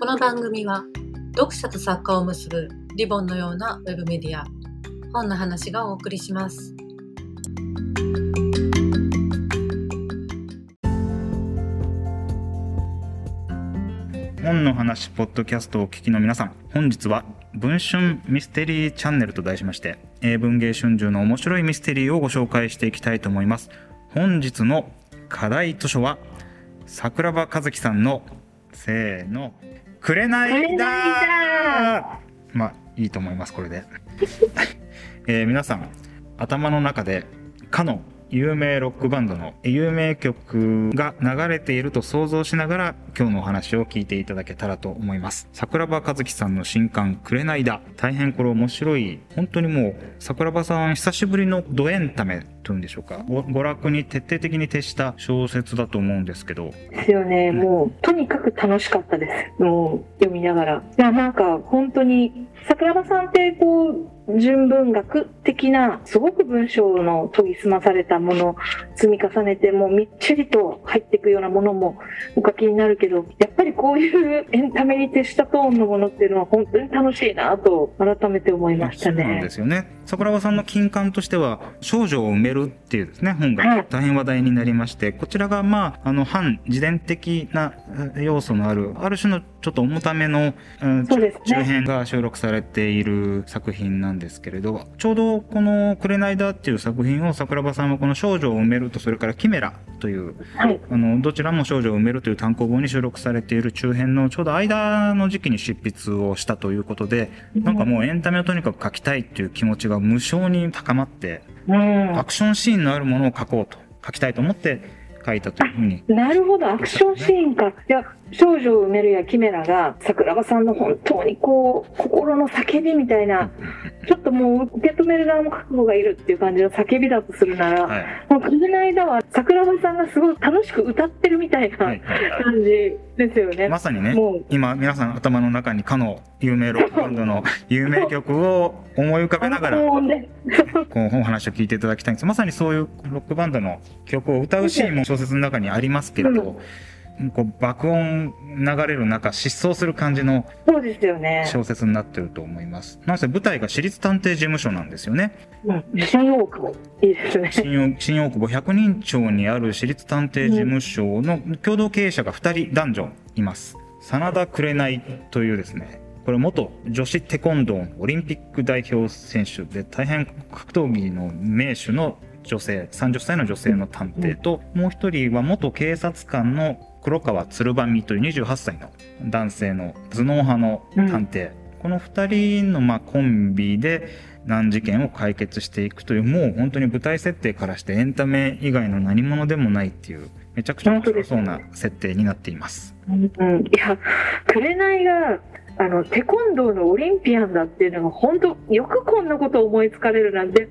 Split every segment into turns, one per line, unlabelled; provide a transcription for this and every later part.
この番組は読者と作家を結ぶリボンのようなウェブメディア。本の話がお送りします。
本の話ポッドキャストをお聞きの皆さん本日は文春ミステリーチャンネルと題しまして英文芸春秋の面白いミステリーをご紹介していきたいと思います。本日の課題図書は桜庭和樹さんのせーの「紅だ。まあいいと思いますこれで、えー皆さん頭の中でかの有名ロックバンドの有名曲が流れていると想像しながら今日のお話を聞いていただけたらと思います。桜庭和樹さんの新刊「紅だ」大変これ面白い本当にもう桜庭さん久しぶりのドエンタメというんでしょうか娯楽に徹底的に徹した小説だと思うんですけど
ですよね。もう、とにかく楽しかったです。もう、読みながら。いや、なんか、本当に、桜庭さんって、こう、純文学的な、すごく文章の研ぎ澄まされたものを積み重ねて、もうみっちりと入っていくようなものもお書きになるけど、やっぱりこういうエンタメに徹したトーンのものっていうのは本当に楽しいなと、改めて思いました
そうなん
ね
で。すよね桜庭さんの金刊としては「少女を埋める」っていうですね本
はい
が大変話題になりましてこちらがまああの反自伝的なえ要素のあるある種のちょっと重ための、うん
そうですね
中編が収録されている作品なんですけれどちょうどこの「紅だ」っていう作品を桜庭さんはこの「少女を埋める」とそれから「キメラ」という
はい。
あのどちらも少女を埋めるという単行本に収録されている中編のちょうど間の時期に執筆をしたということでなんかもうエンタメをとにかく書きたいっていう気持ちが無性に高まって
うん
ア。クションシーンのあるものを書こうと書きたいと思って書いたというふうに
なるほど、アクションシーンか。いや、少女を埋めるやキメラが、桜庭さんの本当にこう、心の叫びみたいな、ちょっともう受け止める側も覚悟がいるっていう感じの叫びだとするなら、
はい。
もうこの間は桜庭さんがすごい楽しく歌ってるみたいな
はい
感じですよね。
まさにね
もう。
今皆さん頭の中にかの有名ロックバンドの有名曲を思い浮かべながら。こうお話を聞いていただきたいんです。まさにそういうロックバンドの曲を歌うシーンも小説の中にありますけれど、こう爆音流れる中疾走する感じの
そうですよね。
小説になってると思いますなんせ舞台が私立探偵事務所なんですよね
うん。新大久保。いいですね。
新大新大久保百人町にある私立探偵事務所の共同経営者が2人男女います真田紅というですねこれ元女子テコンドーオリンピック代表選手で大変格闘技の名手の女性30歳の女性の探偵ともう一人は元警察官の黒川鶴見という28歳の男性の頭脳派の探偵、この2人のまあコンビで難事件を解決していくというもう本当に舞台設定からしてエンタメ以外の何者でもないっていうめちゃくちゃ面白そうな設定になっています。
うん、いや、紅が、あの、テコンドーのオリンピアンだっていうのが、本当よくこんなことを思いつかれるなんて、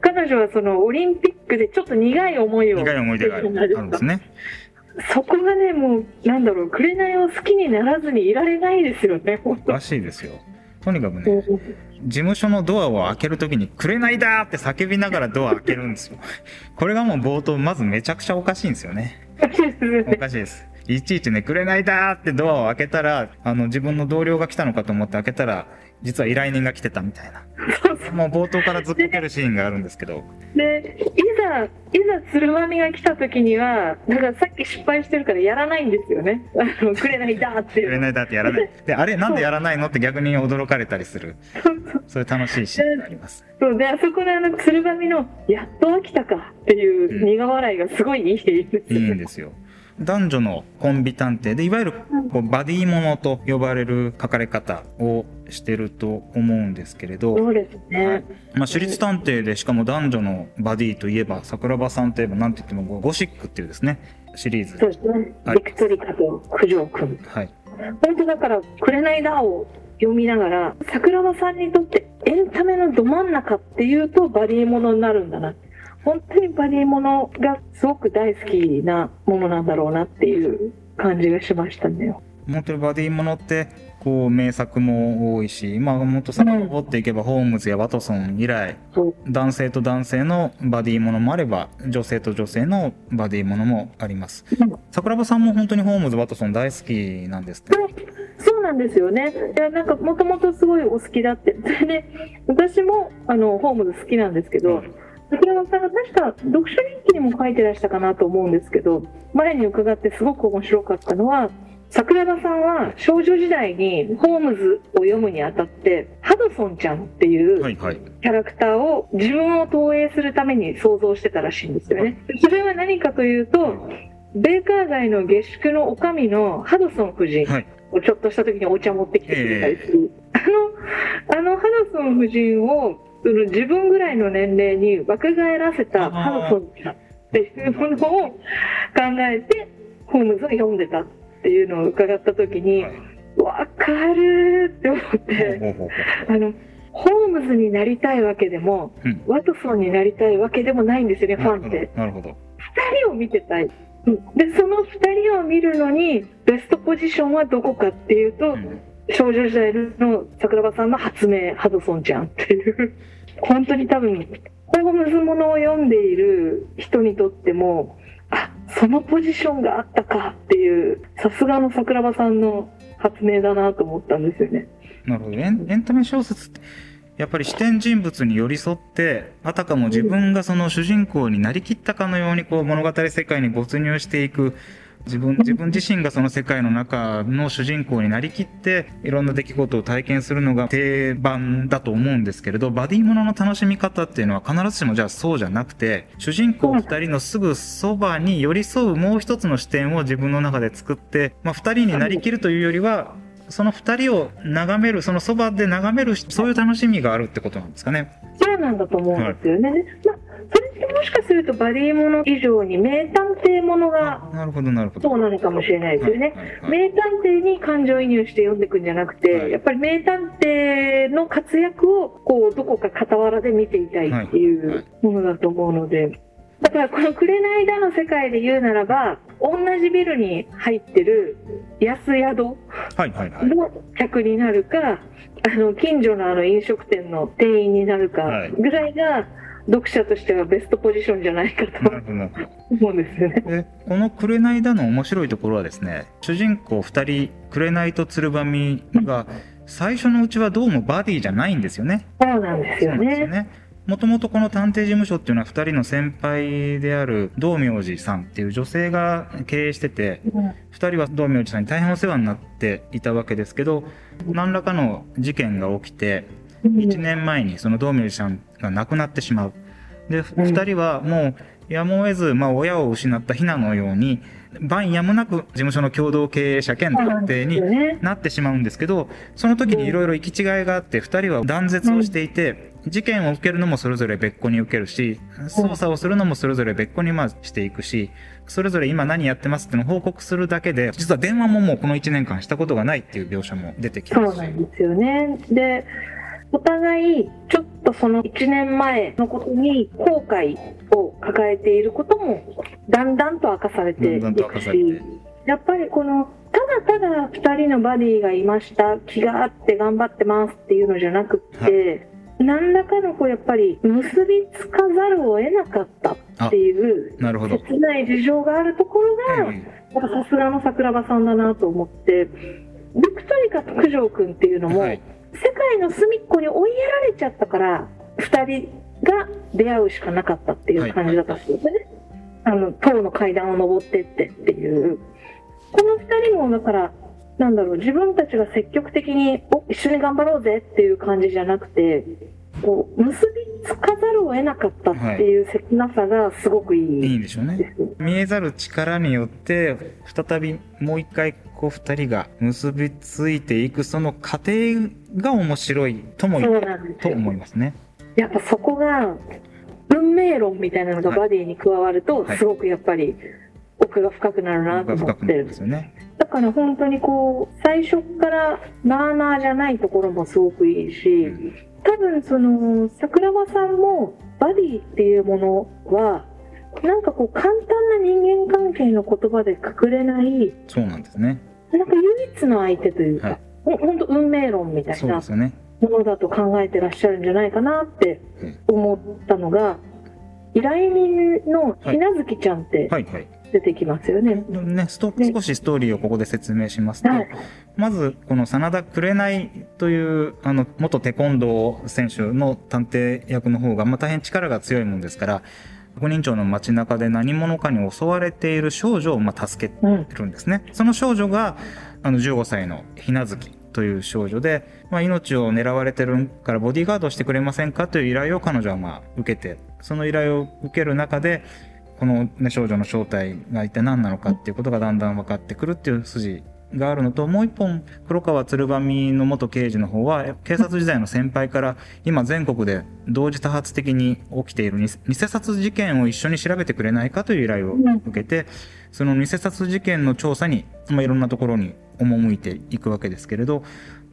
彼女はそのオリンピックでちょっと苦い思いを。
苦い思い出があるんですね。
そこがね、もう、なんだろう、紅を好きにならずにいられないですよね、
らしいですよ。とにかくね、事務所のドアを開けるときに、紅だって叫びながらドア開けるんですよ。これがもう冒頭、まずめちゃくちゃおかしいんですよね。おかしいです。いちいちね、紅だってドアを開けたら、あの、自分の同僚が来たのかと思って開けたら、実は依頼人が来てたみたいな。もう冒頭からずっこけるシーンがあるんですけど。
で、いざ、いざ鶴舞が来た時には、だからさっき失敗してるからやらないんですよね。あの、紅だっていう。
紅だってやらない。で、あれなんでやらないのって逆に驚かれたりする。そういう楽しいシーンがあります。
そうで、あそこであの、鶴舞の、やっと飽きたかっていう苦笑いがすごいいいです
いい。んですよ。男女のコンビ探偵で、いわゆるこうバディものと呼ばれる書かれ方をしてると思うんですけれど、
そうですね。
はいまあ、私立探偵でしかも男女のバディといえば、桜庭さんといえば何と言ってもゴシックっていうですね、シリーズ
そう。ですね。
はい
ビクトリカと九条くん。
はい。
本当だから、紅だを読みながら、桜庭さんにとってエンタメのど真ん中っていうとバディものになるんだな。本当にバディものがすごく大好きなものなんだろうなっていう感じがしましたね。
本当にバディものって、こう、名作も多いし、まあ、もっと遡っていけば、ホームズやワトソン以来、男性と男性のバディものもあれば、女性と女性のバディものもあります。桜庭さんも本当にホームズ、ワトソン大好きなんですって？
そうななんですよね。いや、なんかもともとすごいお好きだって。それで、私もあのホームズ好きなんですけど、桜庭さんが確か読書日記にも書いてらしたかなと思うんですけど、前に伺ってすごく面白かったのは、桜庭さんは少女時代にホームズを読むにあたって、ハドソンちゃんっていう
はいはい。
キャラクターを自分を投影するために想像してたらしいんですよね。それは何かというと、ベーカー街の下宿の女将のハドソン夫人
はい。
をちょっとした時にお茶持ってきてくれたりする。あの、あのハドソン夫人を自分ぐらいの年齢に若返らせたハドソンちゃんっていうものを考えて、ホームズを読んでたっていうのを伺った時に、
はい
わかるって思って。あの、ホームズになりたいわけでも、
うん
ワトソンになりたいわけでもないんですよね、ファンって。
なるほど
二人を見てたい。うんで、その二人を見るのに、ベストポジションはどこかっていうと、
うん
少女時代の桜庭さんの発明、ハドソンちゃんっていう。本当に多分、ホームズものを読んでいる人にとっても、あ、そのポジションがあったかっていう、さすがの桜庭さんの発明だなと思ったんですよね。
なるほどエンエンタメ小説ってやっぱり視点人物に寄り添ってあたかも自分がその主人公になりきったかのようにこう物語世界に没入していく自分自分自身がその世界の中の主人公になりきっていろんな出来事を体験するのが定番だと思うんですけれどバディものの楽しみ方っていうのは必ずしもじゃあそうじゃなくて主人公2人のすぐそばに寄り添うもう一つの視点を自分の中で作って、まあ、2人になりきるというよりはその2人を眺めるそのそばで眺めるそういう楽しみがあるってことなんですかね。
そうなんだと思うんですよね。まあ、それってもしかするとバディもの以上に名探偵ものが
なるほどなるほど。
そうなのかもしれないですよね。
はいはいはい
名探偵に感情移入して読んでいくんじゃなくて、
はい
やっぱり名探偵の活躍をこうどこか傍らで見ていたいってい
はいは
うものだと思うので、だからこの「紅だ」の世界で言うならば同じビルに入ってる安宿
はいはいはい。
の客になるかあの近所のあの飲食店の店員になるか
はい
ぐらいが読者としてはベストポジションじゃないかと。思うんですよね。
でこの「紅だ」の面白いところはですね主人公2人紅と鶴髪が最初のうちはどうもバディじゃないんですよね。
そうなんですよね。
ね。もともとこの探偵事務所っていうのは2人の先輩である道明寺さんっていう女性が経営してて
うん
2人は道明寺さんに大変お世話になっていたわけですけど何らかの事件が起きて1年前にその道明寺さんが亡くなってしまう。で2人はもうやむを得ず、まあ、親を失ったヒナのように晩やむなく事務所の共同経営者兼探偵に
な
ってしまうんですけどその時にいろいろ行き違いがあって2人は断絶をしていて事件を受けるのもそれぞれ別個に受けるし捜査をするのもそれぞれ別個にまあしていくしそれぞれ今何やってますってのを報告するだけで実は電話ももうこの1年間したことがないっていう描写も出てき
そ
ますし。
うなんですよね。で、お互い、ちょっとその1年前のことに後悔を抱えていることも、だんだんと明かされていくし、やっぱりこの、ただただ2人のバディがいました、気があって頑張ってますっていうのじゃなくって、何らかのこうやっぱり結びつかざるを得なかったっていう
なるほど。
切ない事情があるところが、
うん
やっぱさすがの桜庭さんだなと思って、ビクトリカと九条くんっていうのも、
はい
世界の隅っこに追いやられちゃったから、二人が出会うしかなかったっていう感じだったんですよね。あの、塔の階段を登ってってっていう。この二人もだから、なんだろう、自分たちが積極的に、お、一緒に頑張ろうぜっていう感じじゃなくて、こう、結びつかざるを得なかったっていう切なさがすごくいい
いいんでしょうね。見えざる力によって再びもう一回こう二人が結びついていくその過程が面白いともと
よ。
思いますね。
やっぱそこが運命論みたいなのがバディに加わると
はい
すごくやっぱり奥が深くなるなと
が
思って
るんですよね。
だから本当にこう最初からなあなあじゃないところもすごくいいし多分その桜庭さんもバディっていうものはなんかこう簡単な人間関係の言葉でくくれない
そうなんですね。
なんか唯一の相手というか、
はい
ほ本当運命論みたいな。ものだと考えてらっしゃるんじゃないかなって思ったのが依頼人のひなずきちゃんって
はいはい。
出てきますよね。
ね、スト
ね
少しストーリーをここで説明しますと、
はい
まずこの真田紅というあの元テコンドー選手の探偵役の方が、まあ、大変力が強いもんですから百人町の街中で何者かに襲われている少女をまあ助け
うん。
るんですね。その少女があの15歳のひなずきという少女で、まあ、命を狙われてるからボディーガードをしてくれませんかという依頼を彼女はまあ受けてその依頼を受ける中でこの、ね、少女の正体が一体何なのかっていうことがだんだん分かってくるっていう筋があるのともう一本黒川鶴髪の元刑事の方は警察時代の先輩から 今全国で同時多発的に起きている偽偽札事件を一緒に調べてくれないかという依頼を受けてその偽札事件の調査に、まあ、いろんなところに赴いていくわけですけれど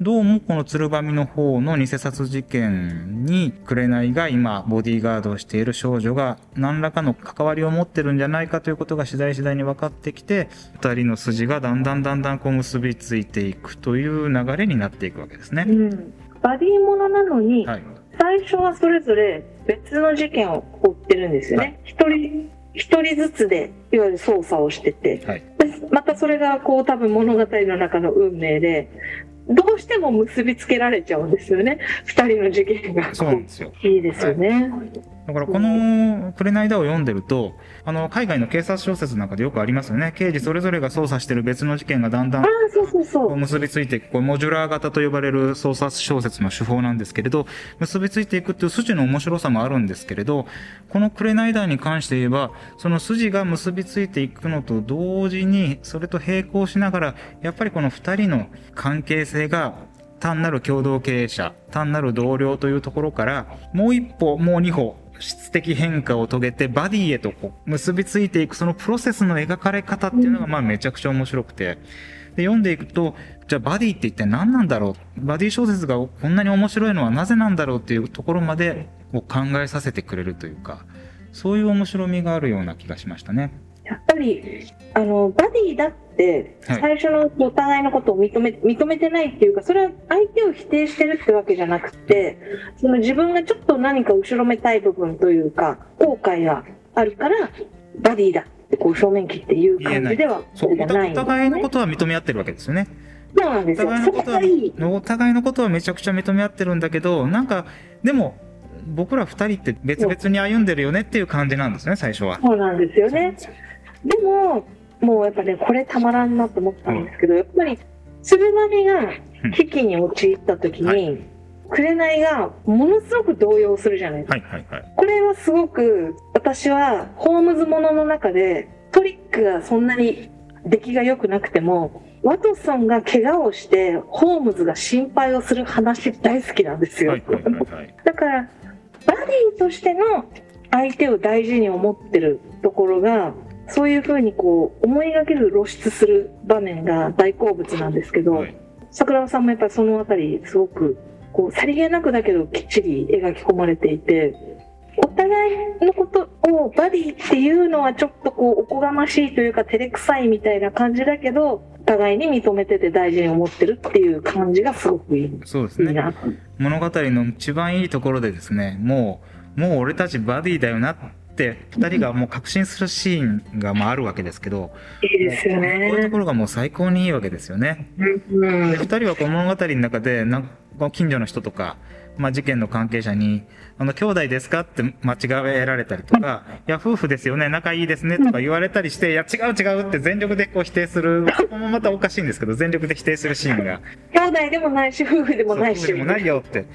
どうもこの鶴髪の方の偽札事件に紅が今ボディーガードをしている少女が何らかの関わりを持ってるんじゃないかということが次第次第に分かってきて2人の筋がだんだんだんだんこう結びついていくという流れになっていくわけですね
う。ん。バディものなのに、
はい、
最初はそれぞれ別の事件を追ってるんですよ
は
ね。一、人、一人ずつで、いわゆる捜査をしてて、
はい
でまたそれがこう多分物語の中の運命で、どうしても結びつけられちゃうんですよね。二人の事件が。
そうなんですよ
いいですよね。
だからこの「紅だ」を読んでるとあの海外の警察小説なんかでよくありますよね刑事それぞれが捜査してる別の事件がだんだん結びついていくこうモジュラー型と呼ばれる捜査小説の手法なんですけれど結びついていくっていう筋の面白さもあるんですけれどこの「紅だ」に関して言えばその筋が結びついていくのと同時にそれと並行しながらやっぱりこの2人の関係性が単なる共同経営者単なる同僚というところからもう一歩もう二歩質的変化を遂げてバディへとこう結びついていくそのプロセスの描かれ方っていうのがまあめちゃくちゃ面白くて。で読んでいくとじゃあバディって一体何なんだろう？バディ小説がこんなに面白いのはなぜなんだろうっていうところまでを考えさせてくれるというかそういう面白みがあるような気がしましたね。
やっぱり、あの、バディだって、
はい。
最初のお互いのことを認め、認めてないっていうか、それは相手を否定してるってわけじゃなくて、その自分がちょっと何か後ろめたい部分というか、後悔があるから、バディだこう正面切っていう感じでは、ないんです
互お互いの
ね
ことは認め合ってるわけですよね。
そうなん
お
ですよ。そこ
互いのことは。お互いのことはめちゃくちゃ認め合ってるんだけどなんかでも僕ら二人って別々に歩んでるよねっていう感じなんですね最初は。
そうなんですよね。でも、もうやっぱね、これたまらんなと思ったんですけど、やっぱり、鶴波が危機に陥った時に、
は
紅がものすごく動揺するじゃないですか。
はいはいはい。
これはすごく、私は、ホームズものの中で、トリックがそんなに出来が良くなくても、ワトソンが怪我をして、ホームズが心配をする話大好きなんですよ。
はいはいはいはい。
だから、バディとしての相手を大事に思ってるところが、そういうふうにこう、思いがけず露出する場面が大好物なんですけど、
はい
桜庭さんもやっぱりそのあたり、すごく、こう、さりげなくだけどきっちり描き込まれていて、お互いのことをバディっていうのはちょっとこう、おこがましいというか、照れくさいみたいな感じだけど、互いに認めてて大事に思ってるっていう感じがすごくいい。
そうですね。
いいな。
物語の一番いいところでですねもうもう俺たちバディだよなって二人がもう確信するシーンがまああるわけですけど
いいですよ
こういうと
ね。
ころがもう最高にいいわけですよね。
うん
で2人はこの物語の中でなんか近所の人とか、まあ、事件の関係者に「あの兄弟ですか?」って間違えられたりとか「いや夫婦ですよね仲いいですね」とか言われたりして「いや違う違う」って全力でこう否定するそこもまたおかしいんですけど全力で否定するシーンが
兄弟でもないし、夫婦でもないし。
夫婦でもないよって。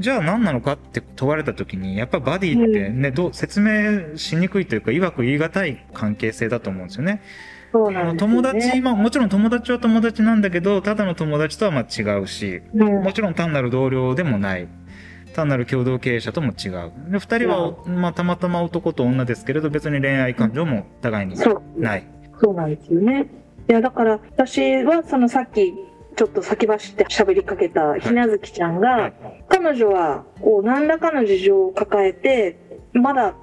じゃあ何なのかって問われた時にやっぱバディってね、どう説明しにくいというかいわく言い難い関係性だと思うんですよね。
そうなんですよね。
友達、まあもちろん友達は友達なんだけど、ただの友達とはまあ違うし、
うん
もちろん単なる同僚でもない。単なる共同経営者とも違う。で、二人は、まあたまたま男と女ですけれど、別に恋愛感情も互いに
そう。
ない。
そうなんですよね。いや、だから、私はそのさっき、ちょっと先走って喋りかけたひなずきちゃんが、
はい。
彼女は、こう、何らかの事情を抱えて、まだ、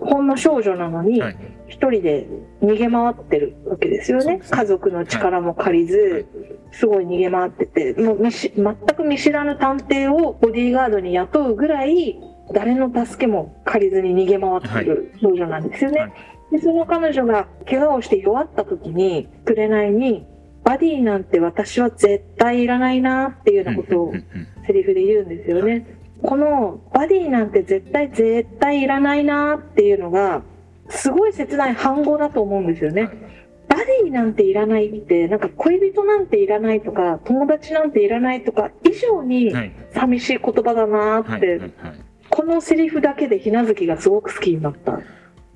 ほんの少女なのに
はい、
一人で逃げ回ってるわけですよね。家族の力も借りず、すごい逃げ回ってて、もう全く見知らぬ探偵をボディーガードに雇うぐらい、誰の助けも借りずに逃げ回ってる少女なんですよね。
はい。
でその彼女が怪我をして弱った時に紅に「バディなんて私は絶対いらないな」っていうようなことをセリフで言うんですよね。このバディなんて絶対絶対いらないなっていうのがすごい切ない反語だと思うんですよね。バディなんていらないってなんか恋人なんていらないとか友達なんていらないとか以上に
はい
寂しい言葉だなって、このセリフだけでひなずきがすごく好きになった。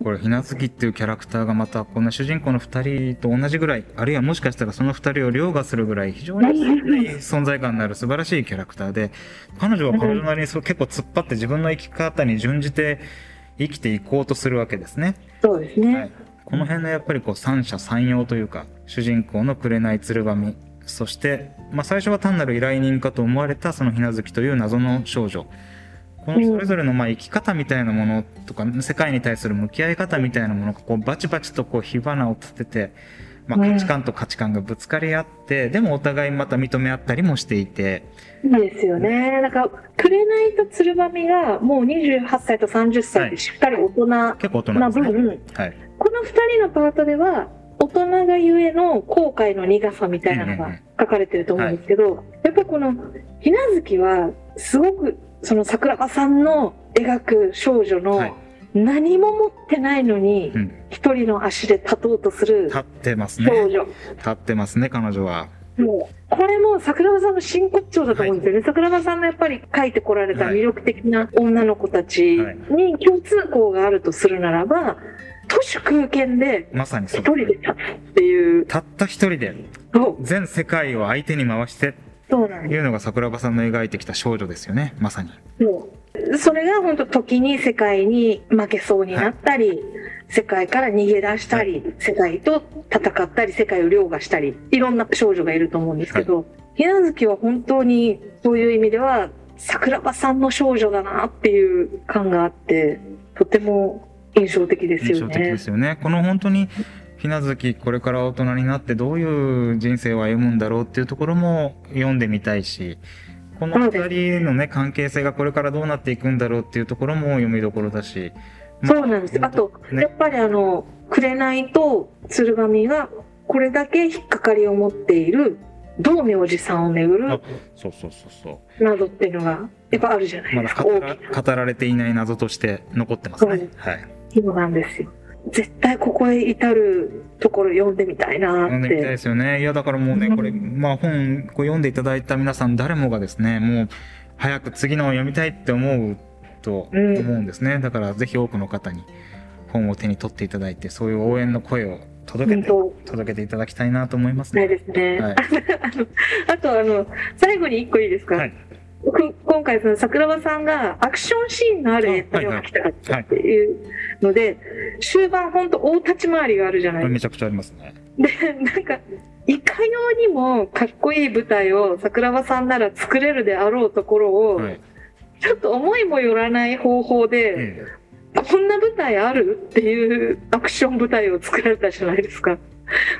これひなずきっていうキャラクターがまたこんな主人公の2人と同じぐらいあるいはもしかしたらその2人を凌駕するぐらい非常に 存在感のある素晴らしいキャラクターで彼女は彼女なりにそう結構突っ張って自分の生き方に準じて生きていこうとするわけですね。
そうですね。
はい、この辺のやっぱりこう三者三様というか主人公の紅鶴髪そして、まあ、最初は単なる依頼人かと思われたそのひなずきという謎の少女このそれぞれのまあ生き方みたいなものとか世界に対する向き合い方みたいなものがこうバチバチとこう火花を立てて、まあ、
うん。
価値観と価値観がぶつかり合って、でもお互いまた認め合ったりもしていて、
いいですよね。なんか、紅と鶴髪がもう28歳と30歳でしっかり大人な
結構大人ですね。
分、
はい、
この2人のパートでは、大人がゆえの後悔の苦さみたいなのが
うんうんうん。
書かれてると思うんですけど、やっぱこの、ひなずきは、すごく、その桜庭さんの描く少女の
はい、
何も持ってないのに
う、ん、
一人の足で立とうとする
立ってます
少
ね。
女。
立ってますね、彼女は。
もう、これも桜庭さんの真骨頂だと思うんですよね。桜庭さんのやっぱり書いてこられた魅力的な女の子たちに共通項があるとするならば、都市空間で
まさにそう。
一人で立つっていう、
たった一人で全世界を相手に回していうのが桜庭さんの描いてきた少女ですよね。まさに。
それが本当時に世界に負けそうになったり、世界から逃げ出したり、世界と戦ったり、世界を凌駕したり、いろんな少女がいると思うんですけど、ひなずきは本当にそういう意味では、桜庭さんの少女だなっていう感があって、とても印象的ですよ
印象的で
ね。
すよね。この本当にひなずきこれから大人になってどういう人生を歩むんだろうっていうところも読んでみたいしこの二人のね関係性がこれからどうなっていくんだろうっていうところも読みどころだし
そうなんです。あと、
ね。
やっぱりあの、紅と鶴神がこれだけ引っかかりを持っている道明寺さんをめぐ
あ
る
そうそうそうそう。
謎っていうのがやっぱあるじゃない
まだ
ですか。
語ら
大きな。
語られていない謎として残ってますね。はい。
紐なんですよ。絶対ここへ至るところ読んでみたいなって。
読んでみたいですよね。いや、だからもうね、
うん
これ、まあ本、こう読んでいただいた皆さん誰もがですね、もう、早く次のを読みたいって思うと思
うん
うんですね。だから、ぜひ多くの方に本を手に取っていただいて、そういう応援の声を届けて、
本
届けていただきたいなと思います
ない
ね。
ですね。
はい
あとあの、最後に一個いいですか、
はい。
く今回その桜庭さんがアクションシーンのある映画を描きたかったっていうので、終盤本当大立ち回りがあるじゃないですか
めちゃくちゃありますね。
で、なんか、いかようにもかっこいい舞台を桜庭さんなら作れるであろうところを、
はい。
ちょっと思いもよらない方法で、
え
こんな舞台あるっていうアクション舞台を作られたじゃないですか。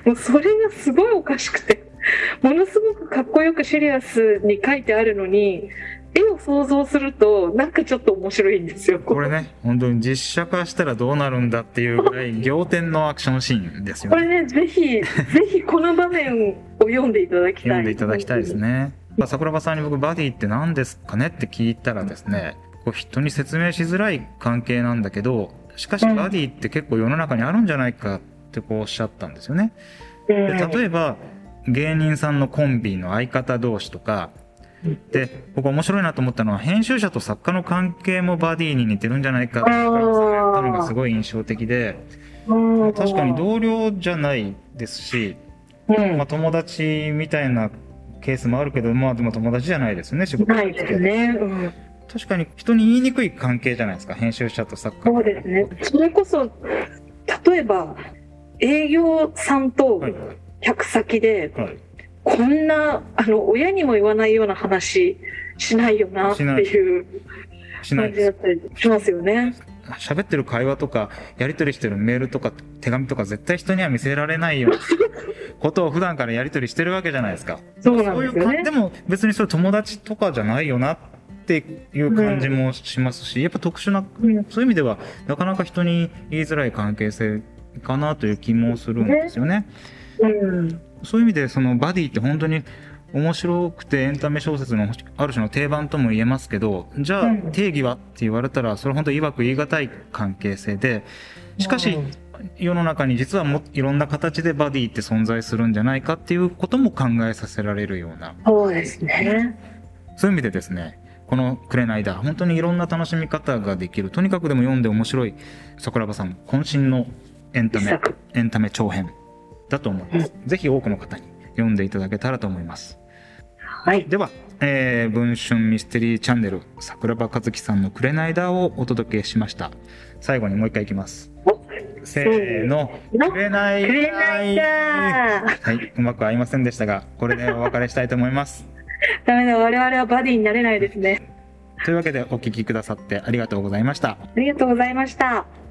もうそれがすごいおかしくて、ものすごくかっこよくシリアスに書いてあるのに、絵を想像するとなんかちょっと面白いんですよ。
これね、本当に実写化したらどうなるんだっていうぐらい、仰天のアクションシーンですよね。
これね、ぜひ、ぜひこの場面を読んでいただきたい。
読んでいただきたいです。ね。まあ、桜庭さんに僕バディって何ですかねって聞いたらですね、こう人に説明しづらい関係なんだけど、しかし
うん
バディって結構世の中にあるんじゃないかってこうおっしゃったんですよね。
うん
で例えば芸人さんのコンビの相方同士とか
うん
で僕面白いなと思ったのは編集者と作家の関係もバディに似てるんじゃないかって言ったのがすごい印象的で
うん
確かに同僚じゃないですし、
うん
まあ、友達みたいなケースもあるけどまあでも友達じゃないですよね仕事
ないですね。うん
確かに人に言いにくい関係じゃないですか編集者と作家
そうですね。それこそ、例えば、営業さんと
はい
客先で、
はい
こんな、あの、親にも言わないような話しないよなって
い
いう感じだったりしますよね。
喋ってる会話とかやり取りしてるメールとか手紙とか絶対人には見せられないような ことを普段からやり取りしてるわけじゃないですか。
そうなんですよね。
でも別にそれ友達とかじゃないよなっっていう感じもしますし、やっぱ特殊な
うん
そういう意味ではなかなか人に言いづらい関係性かなという気もするんですよね。
うん。
そういう意味でそのバディって本当に面白くてエンタメ小説のある種の定番とも言えますけどじゃあ
うん。
定義はって言われたらそれ本当曰く言い難い関係性でしかし
うん。
世の中に実はもいろんな形でバディって存在するんじゃないかっていうことも考えさせられるような。
そうですね。
そういう意味でですねこの「紅だ」本当にいろんな楽しみ方ができる。とにかくでも読んで面白い桜庭さん渾身のエンタメエンタメ長編だと思います、ぜひ多くの方に読んでいただけたらと思います。
はい。
では、えー文春ミステリーチャンネル桜庭和樹さんの「紅だ」をお届けしました。最後にもう一回いきます。
お
せーの「
の
紅
くれないだ
はい、うまく合いませんでしたがこれでお別れしたいと思います。
ダメだ、我々はバディになれないですね。
というわけでお聞きくださってありがとうございました。
ありがとうございました。